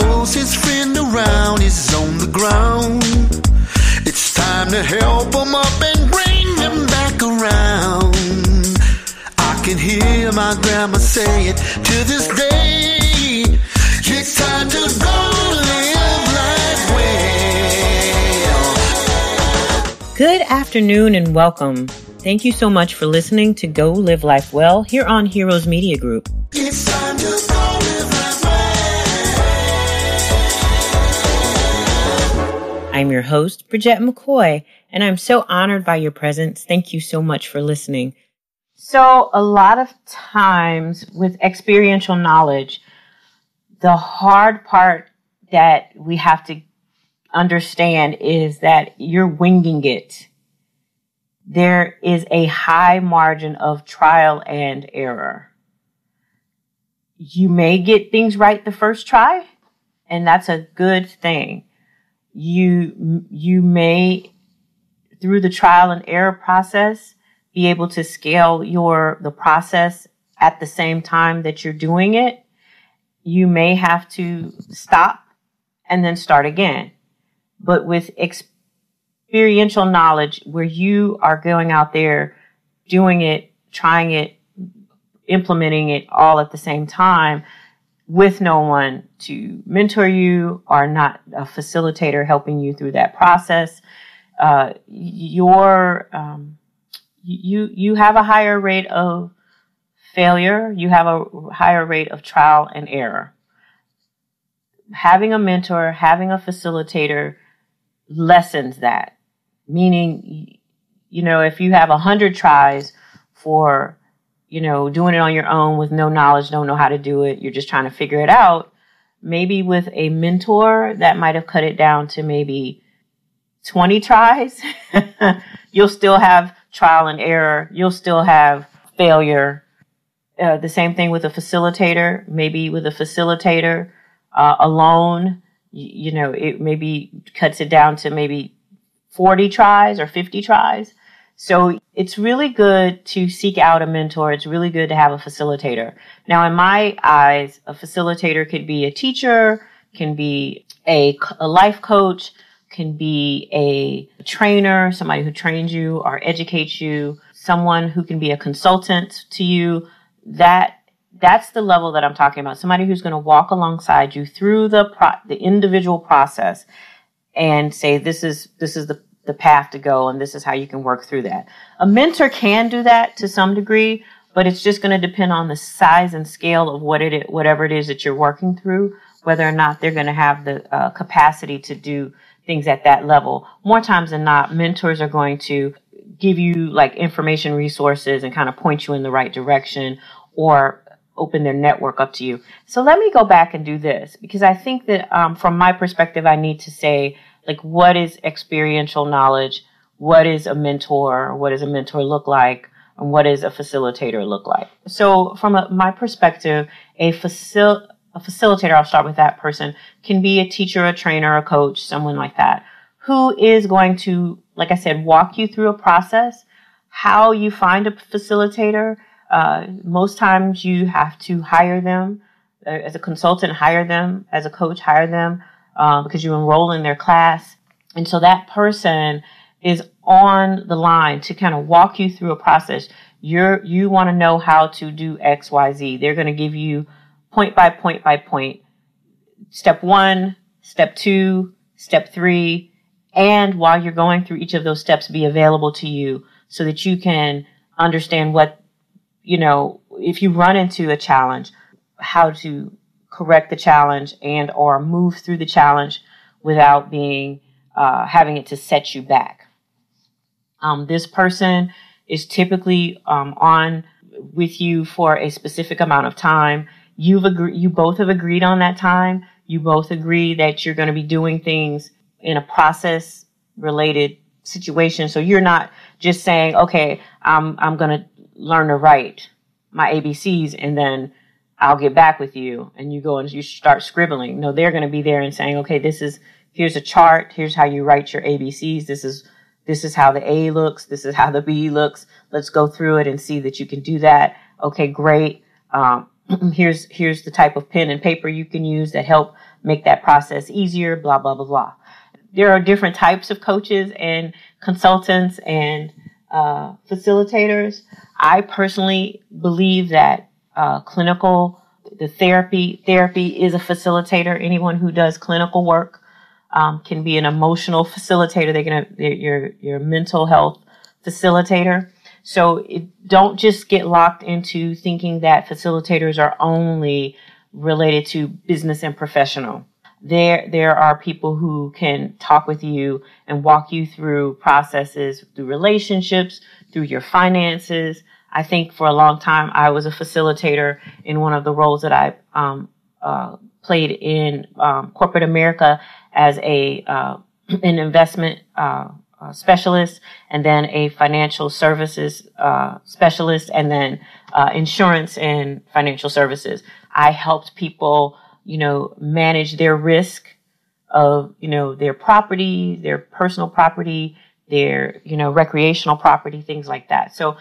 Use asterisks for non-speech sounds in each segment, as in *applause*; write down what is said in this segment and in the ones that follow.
closest friend around is on the ground. It's time to help them up and bring them back around. I can hear my grandma say it to this day. It's time to go live life well. Good afternoon and welcome. Thank you so much for listening to Go Live Life Well here on Heroes Media Group. It's I'm your host, Bridgette McCoy, and I'm so honored by your presence. Thank you so much for listening. So, a lot of times with experiential knowledge, the hard part that we have to understand is that you're winging it. There is a high margin of trial and error. You may get things right the first try, and that's a good thing. You, you may, through the trial and error process, be able to scale your, the process at the same time that you're doing it you may have to stop and then start again. But with experiential knowledge where you are going out there doing it, trying it, implementing it all at the same time with no one to mentor you or not a facilitator helping you through that process, uh, your, um, you, you have a higher rate of failure, you have a higher rate of trial and error. Having a mentor, having a facilitator lessens that. Meaning, you know, if you have a hundred tries for, you know, doing it on your own with no knowledge, don't know how to do it, you're just trying to figure it out. Maybe with a mentor, that might have cut it down to maybe 20 tries. *laughs* You'll still have trial and error. You'll still have failure uh, the same thing with a facilitator, maybe with a facilitator uh, alone, you, you, know, it maybe cuts it down to maybe 40 tries or 50 tries. So it's really good to seek out a mentor. It's really good to have a facilitator. Now, in my eyes, a facilitator could be a teacher, can be a, a life coach, can be a trainer, somebody who trains you or educates you, someone who can be a consultant to you, that that's the level that I'm talking about. Somebody who's going to walk alongside you through the pro- the individual process and say this is this is the the path to go and this is how you can work through that. A mentor can do that to some degree, but it's just going to depend on the size and scale of what it whatever it is that you're working through, whether or not they're going to have the uh, capacity to do things at that level. More times than not, mentors are going to give you like information resources and kind of point you in the right direction or open their network up to you. So let me go back and do this because I think that um, from my perspective, I need to say like what is experiential knowledge, what is a mentor, what does a mentor look like, and what does a facilitator look like. So from a, my perspective, a facil a facilitator, I'll start with that person, can be a teacher, a trainer, a coach, someone like that, who is going to, like I said, walk you through a process, how you find a facilitator, uh, most times you have to hire them uh, as a consultant, hire them as a coach, hire them uh, because you enroll in their class. And so that person is on the line to kind of walk you through a process. You're, you want to know how to do X, Y, Z. They're going to give you point by point by point. Step one, step two, step three. And while you're going through each of those steps, be available to you so that you can understand what you know, if you run into a challenge, how to correct the challenge and or move through the challenge without being uh, having it to set you back. Um, this person is typically um, on with you for a specific amount of time. You've agreed, you both have agreed on that time. You both agree that you're going to be doing things in a process related situation. So you're not just saying, okay, I'm, I'm going to learn to write my ABCs and then I'll get back with you. And you go and you start scribbling. No, they're going to be there and saying, okay, this is, here's a chart. Here's how you write your ABCs. This is, this is how the A looks. This is how the B looks. Let's go through it and see that you can do that. Okay, great. Um, *clears throat* here's here's the type of pen and paper you can use that help make that process easier. Blah blah blah blah. There are different types of coaches and consultants and uh, facilitators. I personally believe that uh, clinical the therapy therapy is a facilitator. Anyone who does clinical work um, can be an emotional facilitator. They can your your mental health facilitator. So it, don't just get locked into thinking that facilitators are only related to business and professional. There, there are people who can talk with you and walk you through processes, through relationships, through your finances. I think for a long time I was a facilitator in one of the roles that I um, uh, played in um, corporate America as a uh, *clears throat* an investment uh, uh, specialist, and then a financial services uh, specialist, and then uh, insurance and financial services. I helped people, you know, manage their risk of, you know, their property, their personal property, their, you know, recreational property, things like that. So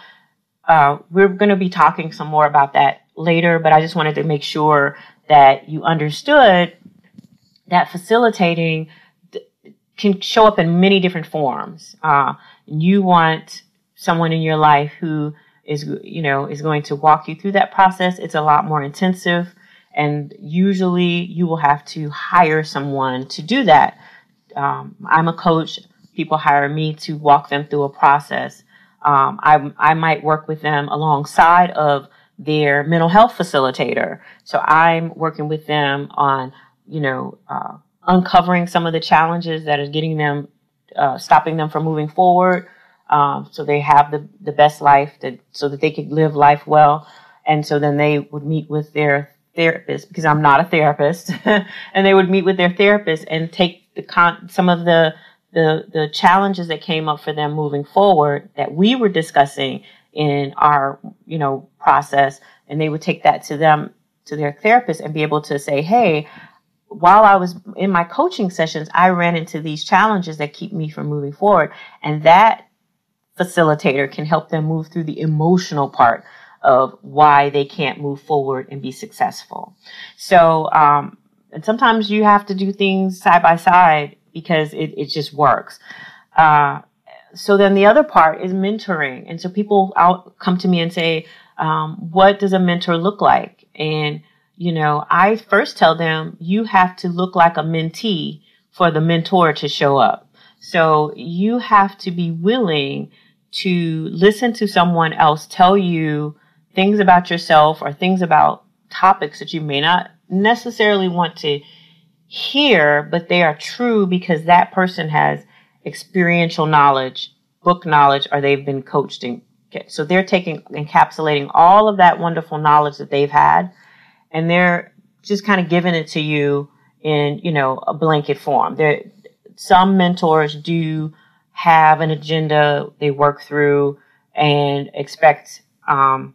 uh, we're going to be talking some more about that later, but I just wanted to make sure that you understood that facilitating can show up in many different forms. Uh, you want someone in your life who is, you know, is going to walk you through that process. It's a lot more intensive. And usually you will have to hire someone to do that. Um, I'm a coach. People hire me to walk them through a process. Um, I, I might work with them alongside of their mental health facilitator. So I'm working with them on, you know, uh, uncovering some of the challenges that is getting them, uh, stopping them from moving forward. Um, so they have the, the best life that, so that they could live life well. And so then they would meet with their therapist because I'm not a therapist *laughs* and they would meet with their therapist and take the con, some of the, the, the challenges that came up for them moving forward that we were discussing in our, you know, process. And they would take that to them, to their therapist and be able to say, Hey, while I was in my coaching sessions, I ran into these challenges that keep me from moving forward. And that facilitator can help them move through the emotional part of why they can't move forward and be successful. So, um, and sometimes you have to do things side by side because it, it just works. Uh, so then the other part is mentoring. And so people out come to me and say, um, what does a mentor look like? And you know, I first tell them you have to look like a mentee for the mentor to show up. So you have to be willing to listen to someone else tell you things about yourself or things about topics that you may not necessarily want to hear, but they are true because that person has experiential knowledge, book knowledge, or they've been coached. And so they're taking, encapsulating all of that wonderful knowledge that they've had and they're just kind of giving it to you in, you know, a blanket form. There, some mentors do have an agenda they work through and expect um,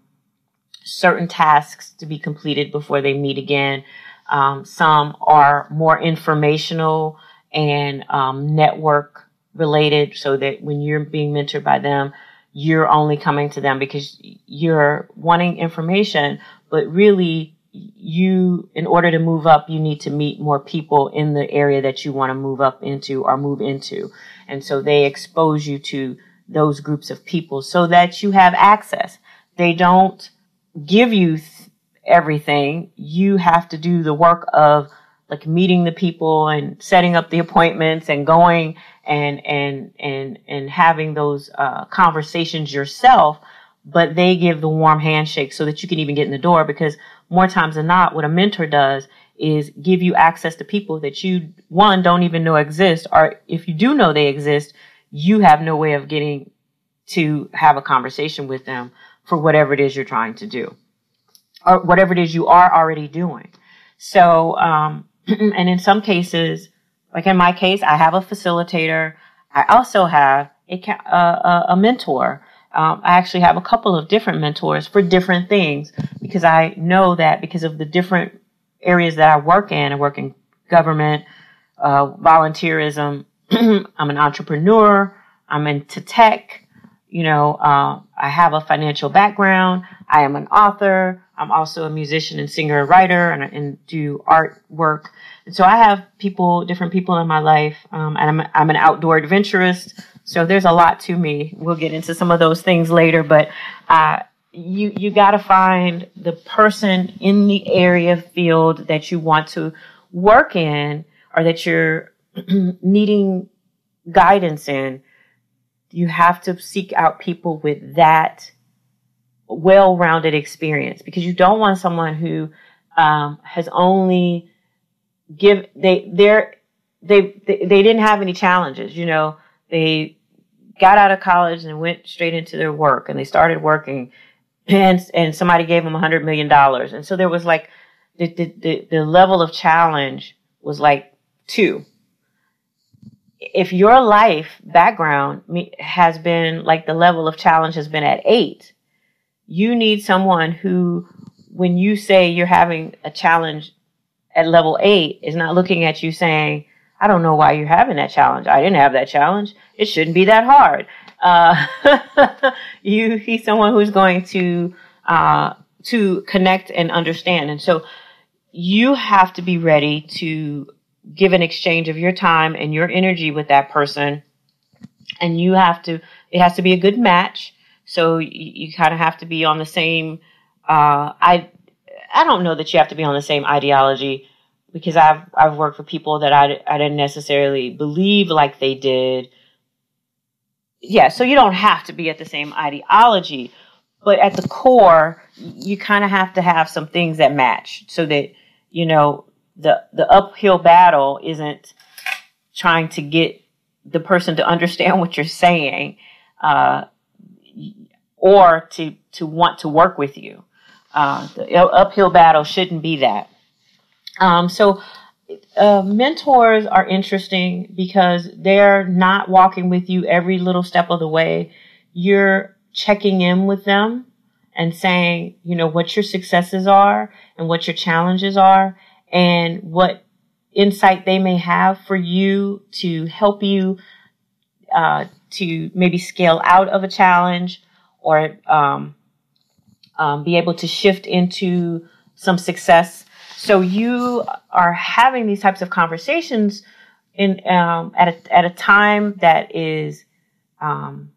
certain tasks to be completed before they meet again. Um, some are more informational and um, network related, so that when you're being mentored by them, you're only coming to them because you're wanting information, but really you, in order to move up, you need to meet more people in the area that you want to move up into or move into. And so they expose you to those groups of people so that you have access. They don't give you everything. You have to do the work of like meeting the people and setting up the appointments and going and and and and having those uh, conversations yourself but they give the warm handshake so that you can even get in the door because more times than not, what a mentor does is give you access to people that you, one, don't even know exist, or if you do know they exist, you have no way of getting to have a conversation with them for whatever it is you're trying to do or whatever it is you are already doing. So, um, *clears throat* and in some cases, like in my case, I have a facilitator. I also have a, a, a mentor um, I actually have a couple of different mentors for different things because I know that because of the different areas that I work in. I work in government, uh, volunteerism. *clears throat* I'm an entrepreneur. I'm into tech. You know, uh, I have a financial background. I am an author. I'm also a musician and singer, and writer, and, and do art work. And so I have people, different people in my life, um, and I'm, I'm an outdoor adventurist. So there's a lot to me. We'll get into some of those things later, but uh, you you got to find the person in the area field that you want to work in or that you're *clears throat* needing guidance in. You have to seek out people with that well-rounded experience because you don't want someone who um, has only give they they're they, they they didn't have any challenges you know? They got out of college and went straight into their work and they started working and and somebody gave them a hundred million dollars. And so there was like the, the, the, the level of challenge was like two. If your life background has been like the level of challenge has been at eight you need someone who when you say you're having a challenge at level eight is not looking at you saying I don't know why you're having that challenge. I didn't have that challenge. It shouldn't be that hard. Uh, *laughs* you, he's someone who's going to, uh, to connect and understand. And so you have to be ready to give an exchange of your time and your energy with that person. And you have to, it has to be a good match. So you, you kind of have to be on the same, uh, I, I don't know that you have to be on the same ideology because I've I've worked with people that I, I didn't necessarily believe like they did. Yeah, so you don't have to be at the same ideology, but at the core, you kind of have to have some things that match so that you know the the uphill battle isn't trying to get the person to understand *laughs* what you're saying uh, or to to want to work with you. Uh, the uphill battle shouldn't be that. Um, so uh, mentors are interesting because they're not walking with you every little step of the way. You're checking in with them and saying, you know, what your successes are and what your challenges are and what insight they may have for you to help you uh, to maybe scale out of a challenge or um, um, be able to shift into some success so you are having these types of conversations in um, at a, at a time that is um,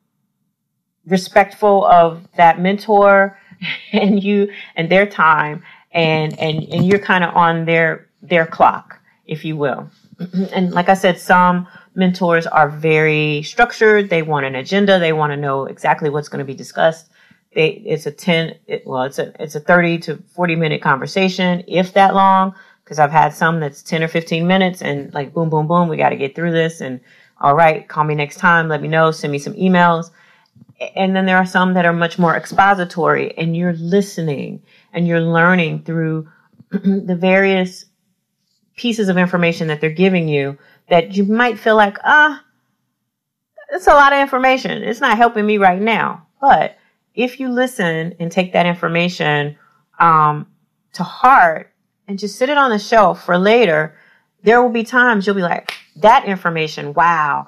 respectful of that mentor *laughs* and you and their time, and and and you're kind of on their their clock, if you will. *clears throat* and like I said, some mentors are very structured. They want an agenda. They want to know exactly what's going to be discussed they it's a 10 it, well it's a it's a 30 to 40 minute conversation if that long because i've had some that's 10 or 15 minutes and like boom boom boom we got to get through this and all right call me next time let me know send me some emails and then there are some that are much more expository and you're listening and you're learning through *clears throat* the various pieces of information that they're giving you that you might feel like ah it's a lot of information it's not helping me right now but if you listen and take that information um, to heart and just sit it on the shelf for later, there will be times you'll be like, that information, wow,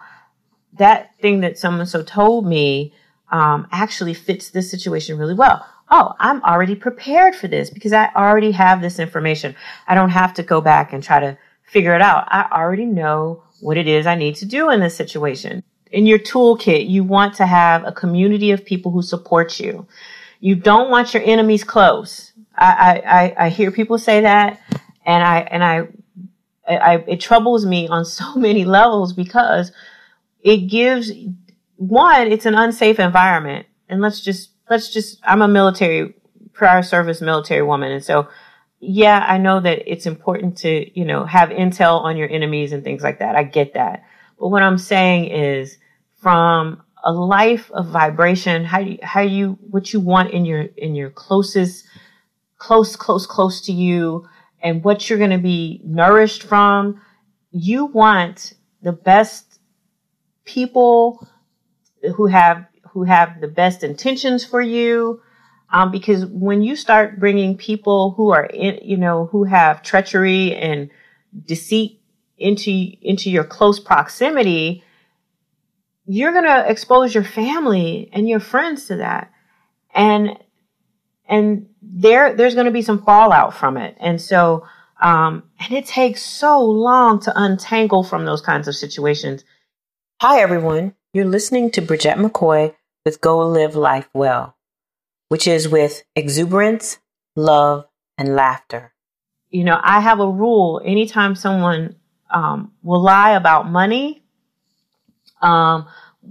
that thing that someone so told me um, actually fits this situation really well. Oh, I'm already prepared for this because I already have this information. I don't have to go back and try to figure it out. I already know what it is I need to do in this situation in your toolkit, you want to have a community of people who support you. You don't want your enemies close. I, I, I hear people say that and I, and I, I, it troubles me on *laughs* so many levels because it gives one, it's an unsafe environment. And let's just, let's just, I'm a military, prior service military woman. And so, yeah, I know that it's important to, you know, have intel on your enemies and things like that. I get that. But what I'm saying is from a life of vibration, how you, how you, what you want in your, in your closest, close, close, close to you and what you're going to be nourished from. You want the best people who have, who have the best intentions for you. Um, because when you start bringing people who are in, you know, who have treachery and deceit into, into your close proximity, you're going to expose your family and your friends to that. And and there there's going to be some fallout from it. And so um, and it takes so long to untangle from those kinds of situations. Hi everyone, you're listening to Bridgette McCoy with Go Live Life Well, which is with exuberance, love, and laughter. You know, I have a rule anytime someone um, will lie about money, um,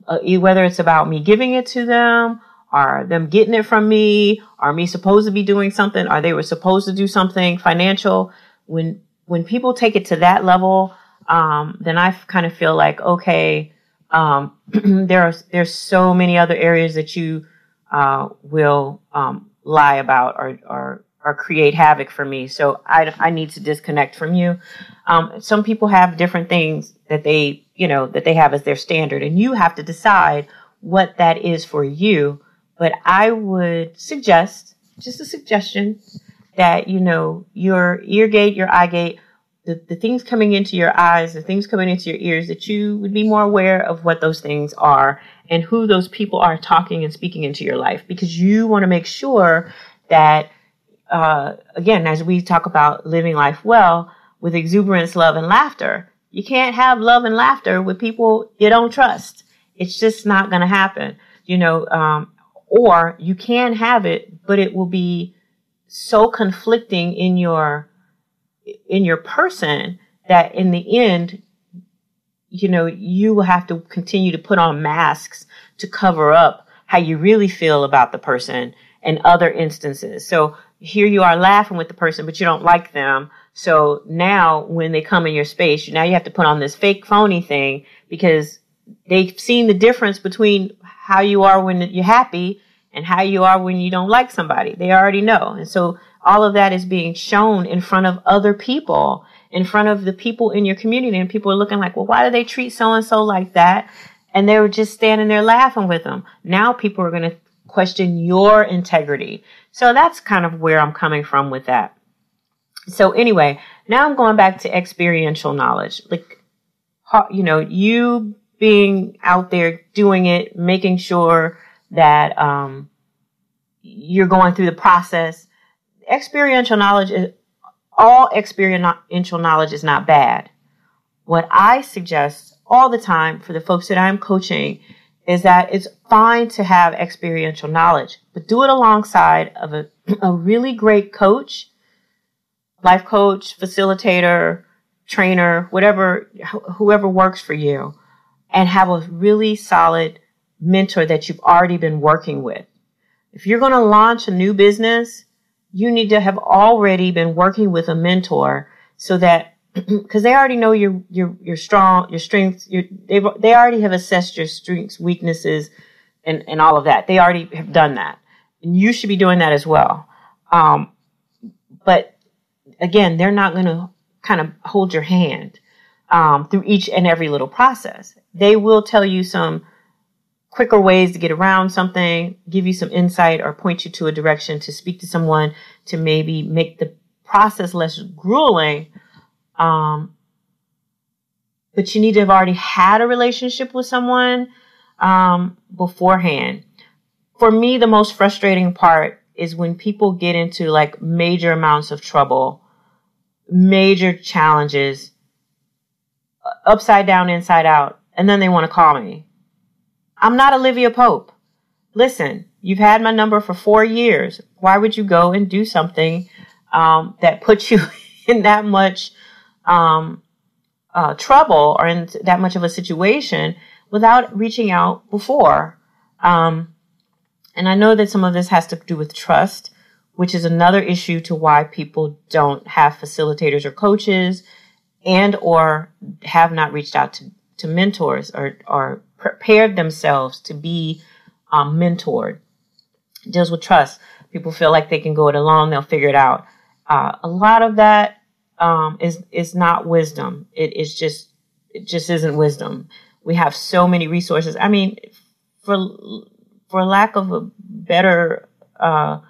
uh, whether it's about me giving it to them are them getting it from me? Are me supposed to be doing something? Are they were supposed to do something financial? When when people take it to that level, um, then I kind of feel like okay, um, *clears throat* there are there's so many other areas that you uh, will um, lie about or, or or create havoc for me. So I, I need to disconnect from you. Um, some people have different things that they, you know, that they have as their standard and you have to decide what that is for you. But I would suggest, just a suggestion, that, you know, your ear gate, your eye gate, the, the things coming into your eyes, the things coming into your ears, that you would be more aware of what those things are and who those people are talking and speaking into your life because you want to make sure that, uh, again, as we talk about living life well with exuberance, love, and laughter, you can't have love and laughter with people you don't trust. It's just not going to happen. You know, um, or you can have it, but it will be so conflicting in your in your person that in the end you know you will have to continue to put on masks to cover up how you really feel about the person and other instances so here you are laughing with the person but you don't like them so now when they come in your space now you have to put on this fake phony thing because they've seen the difference between how you are when you're happy and how you are when you don't like somebody. They already know. And so all of that is being shown in front of other people, in front of the people in your community. And people are looking like, well, why do they treat so and so like that? And they were just standing there laughing with them. Now people are going to question your integrity. So that's kind of where I'm coming from with that. So anyway, now I'm going back to experiential knowledge. Like, you know, you being out there doing it, making sure that um, you're going through the process. Experiential knowledge is all experiential knowledge is not bad. What I suggest all the time for the folks that I'm coaching is that it's fine to have experiential knowledge, but do it alongside of a, *clears throat* a really great coach, life coach, facilitator, trainer, whatever, whoever works for you, and have a really solid mentor that you've already been working with. If you're going to launch a new business, you need to have already been working with a mentor so that *clears throat* because they already know your your your strong your strengths your they they already have assessed your strengths weaknesses and and all of that. They already have done that. And you should be doing that as well. Um, but again they're not going to kind of hold your hand um, through each and every little process. They will tell you some quicker ways to get around something, give you some insight or point you to a direction to speak to someone to maybe make the process less grueling. Um, but you need to have already had a relationship with someone um, beforehand. For me, the most frustrating part is when people get into like major amounts of trouble, major challenges, upside down, inside out, and then they want to call me I'm not Olivia Pope. Listen, you've had my number for four years. Why would you go and do something um, that puts you *laughs* in that much um, uh, trouble or in that much of a situation without reaching out before? Um, and I know that some of this has to do with trust, which is another issue to why people don't have facilitators or coaches and or have not reached out to, to mentors or, or prepared themselves to be um, mentored. Deals with trust. People feel like they can go it alone; they'll figure it out. Uh, a lot of that um, is is not wisdom. It is just it just isn't wisdom. We have so many resources. I mean, for for lack of a better uh,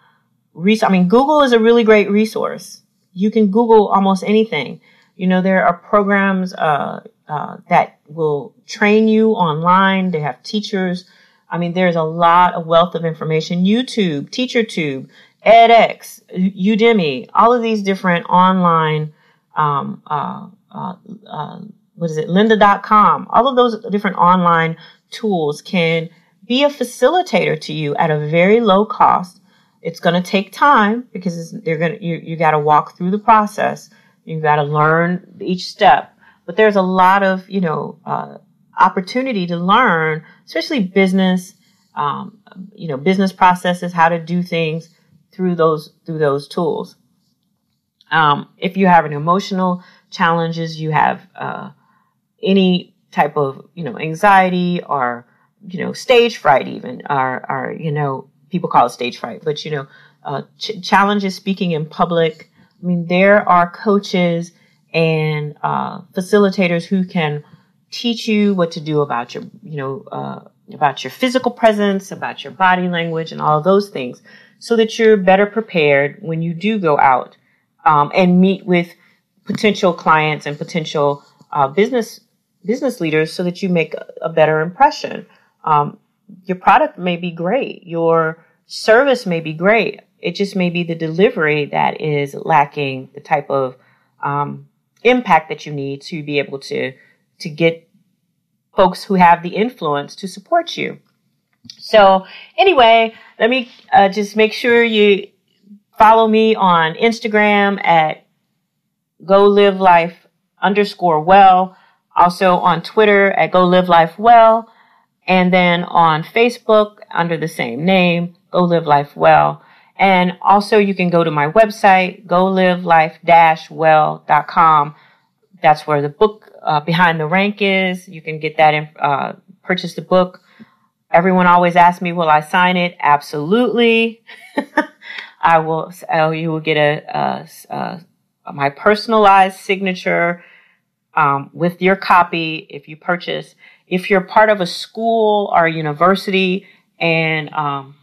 resource, I mean, Google is a really great resource. You can Google almost anything. You know, there are programs. Uh, uh, that will train you online. They have teachers. I mean, there's a lot of wealth of information. YouTube, TeacherTube. edX, Udemy, all of these different online, um, uh, uh, uh, what is it, lynda.com, all of those different online tools can be a facilitator to you at a very low cost. It's going to take time because they're going to, you, you got to walk through the process. You got to learn each step, but there's a lot of, you know, uh, opportunity to learn, especially business, um, you know, business processes, how to do things through those through those tools. Um, if you have an emotional challenges, you have uh, any type of you know anxiety or you know stage fright, even or or you know people call it stage fright, but you know uh, ch- challenges speaking in public. I mean, there are coaches and uh, facilitators who can teach you what to do about your you know uh, about your physical presence, about your body language, and all those things so that you're better prepared when you do go out um, and meet with potential clients and potential uh, business business leaders so that you make a, better impression. Um, your product may be great, your service may be great. It just may be the delivery that is lacking the type of um, impact that you need to be able to to get folks who have the influence to support you. So anyway, let me uh, just make sure you follow me on Instagram at go live life underscore well. Also on Twitter at go live life well. And then on Facebook under the same name, go live life well. And also you can go to my website, go live life well.com. That's where the book uh, behind the rank is. You can get that and uh, purchase the book Everyone always asks me, will I sign it? Absolutely. *laughs* I will, oh, you will get a, a, a my personalized signature um, with your copy if you purchase. If you're part of a school or a university and um,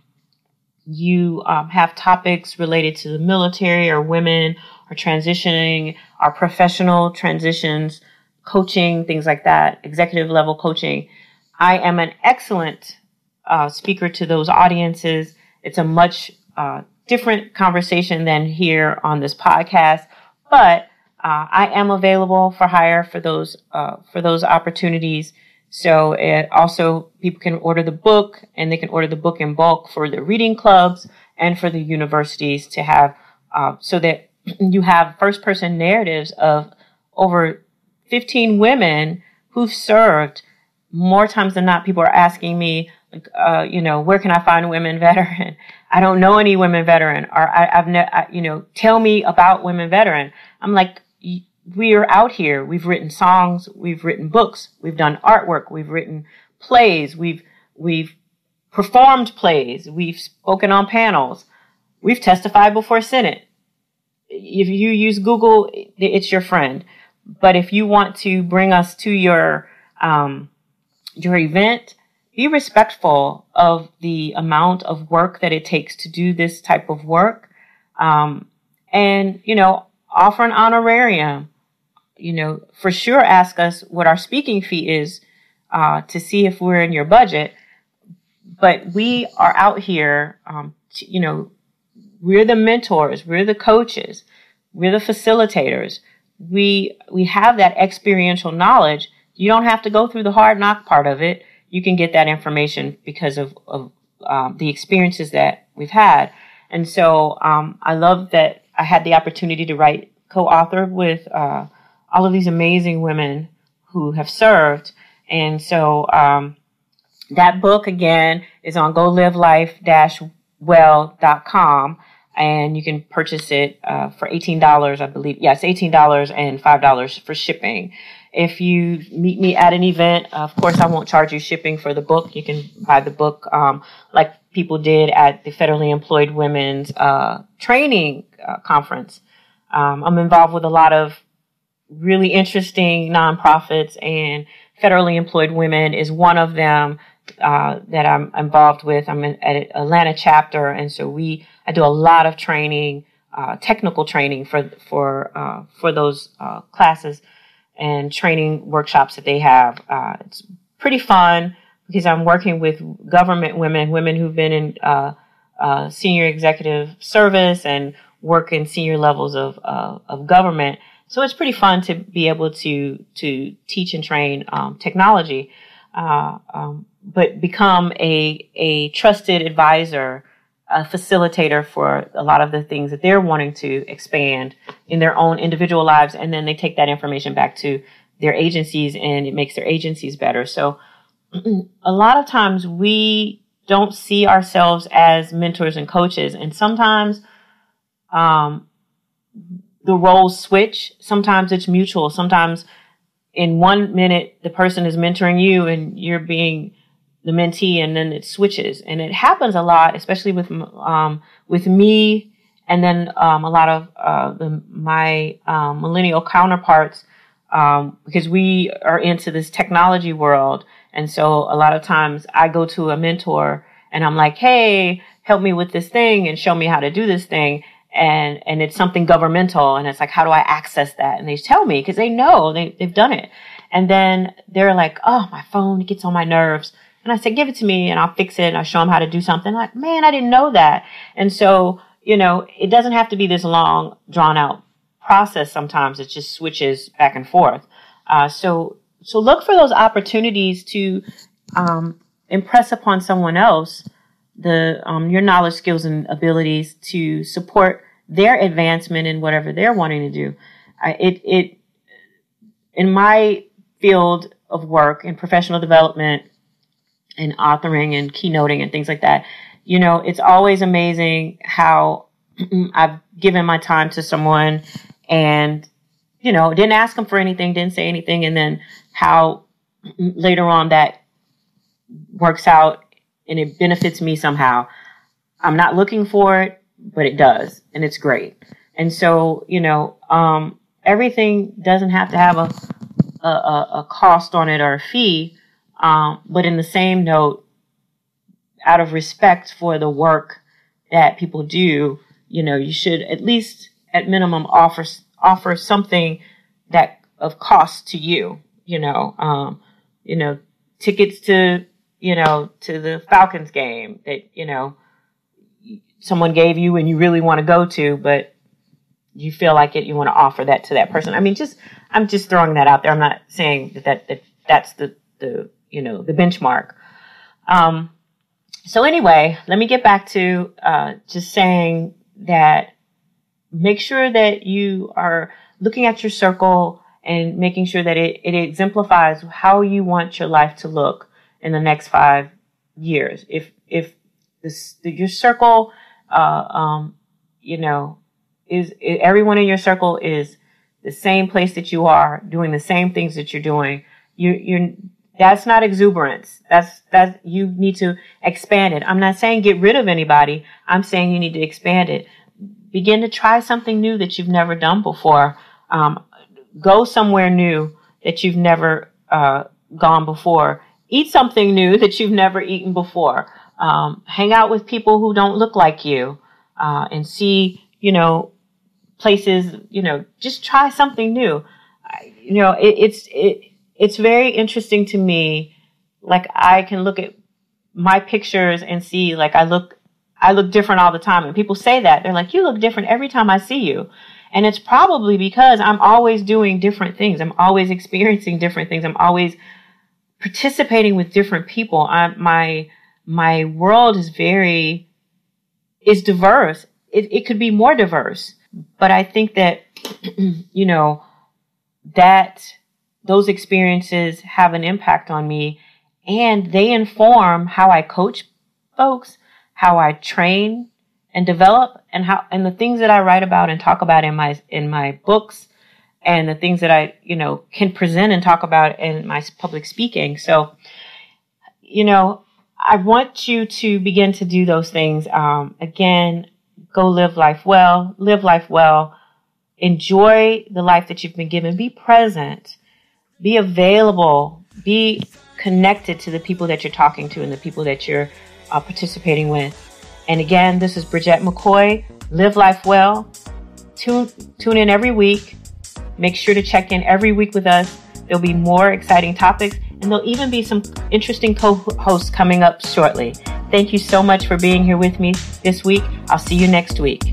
you um, have topics related to the military or women or transitioning or professional transitions, coaching, things like that, executive level coaching, I am an excellent uh, speaker to those audiences. It's a much uh, different conversation than here on this podcast, but uh, I am available for hire for those uh, for those opportunities. So it also people can order the book and they can order the book in bulk for the reading clubs and for the universities to have uh, so that *clears throat* you have first person narratives of over 15 women who've served more times than not people are asking me uh, you know, where can I find women veteran? *laughs* I don't know any women veteran, or I, have ne- I, you know, tell me about women veteran. I'm like, we are out here. We've written songs, we've written books, we've done artwork, we've written plays, we've we've performed plays, we've spoken on panels, we've testified before Senate. If you use Google, it's your friend. But if you want to bring us to your um, your event, be respectful of the amount of work that it takes to do this type of work. Um, and, you know, offer an honorarium. You know, for sure ask us what our speaking fee is uh, to see if we're in your budget. But we are out here, um, to, you know, we're the mentors, we're the coaches, we're the facilitators. We we have that experiential knowledge. You don't have to go through the hard knock part of it you can get that information because of, of um, the experiences that we've had. And so um, I love that I had the opportunity to write, co-author with uh, all of these amazing women who have served. And so um, that book again is on go live life well.com and you can purchase it uh, for $18 i believe yes $18 and $5 for shipping if you meet me at an event, of course, I won't charge you shipping for the book. You can buy the book um, like people did at the Federally Employed Women's uh, Training uh, Conference. Um, I'm involved with a lot of really interesting nonprofits, and Federally Employed Women is one of them uh, that I'm involved with. I'm in, at Atlanta chapter, and so we I do a lot of training, uh, technical training for for uh, for those uh, classes and training workshops that they have. Uh, it's pretty fun because I'm working with government women, women who've been in uh, senior executive service and work in senior levels of of government. So it's pretty fun to be able to to teach and train um, technology, uh, um, but become a a trusted advisor, a facilitator for a lot of the things that they're wanting to expand in their own individual lives, and then they take that information back to their agencies, and it makes their agencies better. So *clears throat* a lot of times we don't see ourselves as mentors and coaches, and sometimes um, the roles switch. Sometimes it's mutual. Sometimes in one minute the person is mentoring you and you're being the mentee, and then it switches, and it happens a lot, especially with um, with me, and then um, a lot of uh, the, my um, millennial counterparts, um, because we are into this technology world, and so a lot of times I go to a mentor and I'm like, "Hey, help me with this thing and show me how to do this thing." And and it's something governmental and it's like how do i access that? And they tell me because they know they, they've done it. And then they're like oh my phone gets on my nerves. And i said give it to me and i'll fix it and i'll show them how to do something. Like man i didn't know that. And so you know it doesn't have to be this long drawn out process sometimes. It just switches back and forth. Uh, so so look for those opportunities to um, impress upon someone else the um, your knowledge, skills, and abilities to support their advancement in whatever they're wanting to do. I, it it in my field of work in professional development and authoring and keynoting and things like that, you know, it's always amazing how *clears throat* I've given my time to someone and you know didn't ask them for anything, didn't say anything, and then how *clears throat* later on that works out and it benefits me somehow. I'm not looking for it, but it does, and it's great. And so, you know, um, everything doesn't have to have a, a, a cost on it or a fee, um, but in the same note, out of respect for the work that people do, you know, you should at least, at minimum, offer offer something that of cost to you. You know, um, you know, tickets to you know, to the Falcons game that, you know, someone gave you and you really want to go to, but you feel like it, you want to offer that to that person. I mean, just, I'm just throwing that out there. I'm not saying that, that, that that's the, the, you know, the benchmark. Um, so anyway, let me get back to, uh, just saying that make sure that you are looking at your circle and making sure that it, it exemplifies how you want your life to look in the next five years. If if this your circle, uh, um, you know, is, is everyone in your circle is the same place that you are, doing the same things that you're doing. You you're that's not exuberance. That's that you need to expand it. I'm not saying get rid of anybody. I'm saying you need to expand it. Begin to try something new that you've never done before. Um, go somewhere new that you've never uh, gone before eat something new that you've never eaten before. Um, hang out with people who don't look like you, uh, and see, you know, places, you know, just try something new. You know, it, it's, it, it's very interesting to me. Like I can look at my pictures and see, like I look, I look different all the time. And people say that they're like, you look different every time I see you. And it's probably because I'm always doing different things. I'm always *laughs* experiencing different things. I'm always participating with different people. I, my my world is very is diverse. It, it could be more diverse, but I think that *clears throat* you know that those experiences have an impact on me, and they inform how I coach folks, how I train and develop, and how and the things that I write about and talk about in my in my books and the things that I, you know, can present and talk about in my public speaking. So, you know, I want you to begin to do those things. Um, again, go live life well, live life well, enjoy the life that you've been given, be present, be available, be connected to the people that you're talking to and the people that you're uh, participating with. And again, this is Bridgette McCoy. Live life well. Tune, tune in every week Make sure to check in every week with us. There'll be more exciting topics and there'll even be some interesting co-hosts coming up shortly. Thank you so much for being here with me this week. I'll see you next week.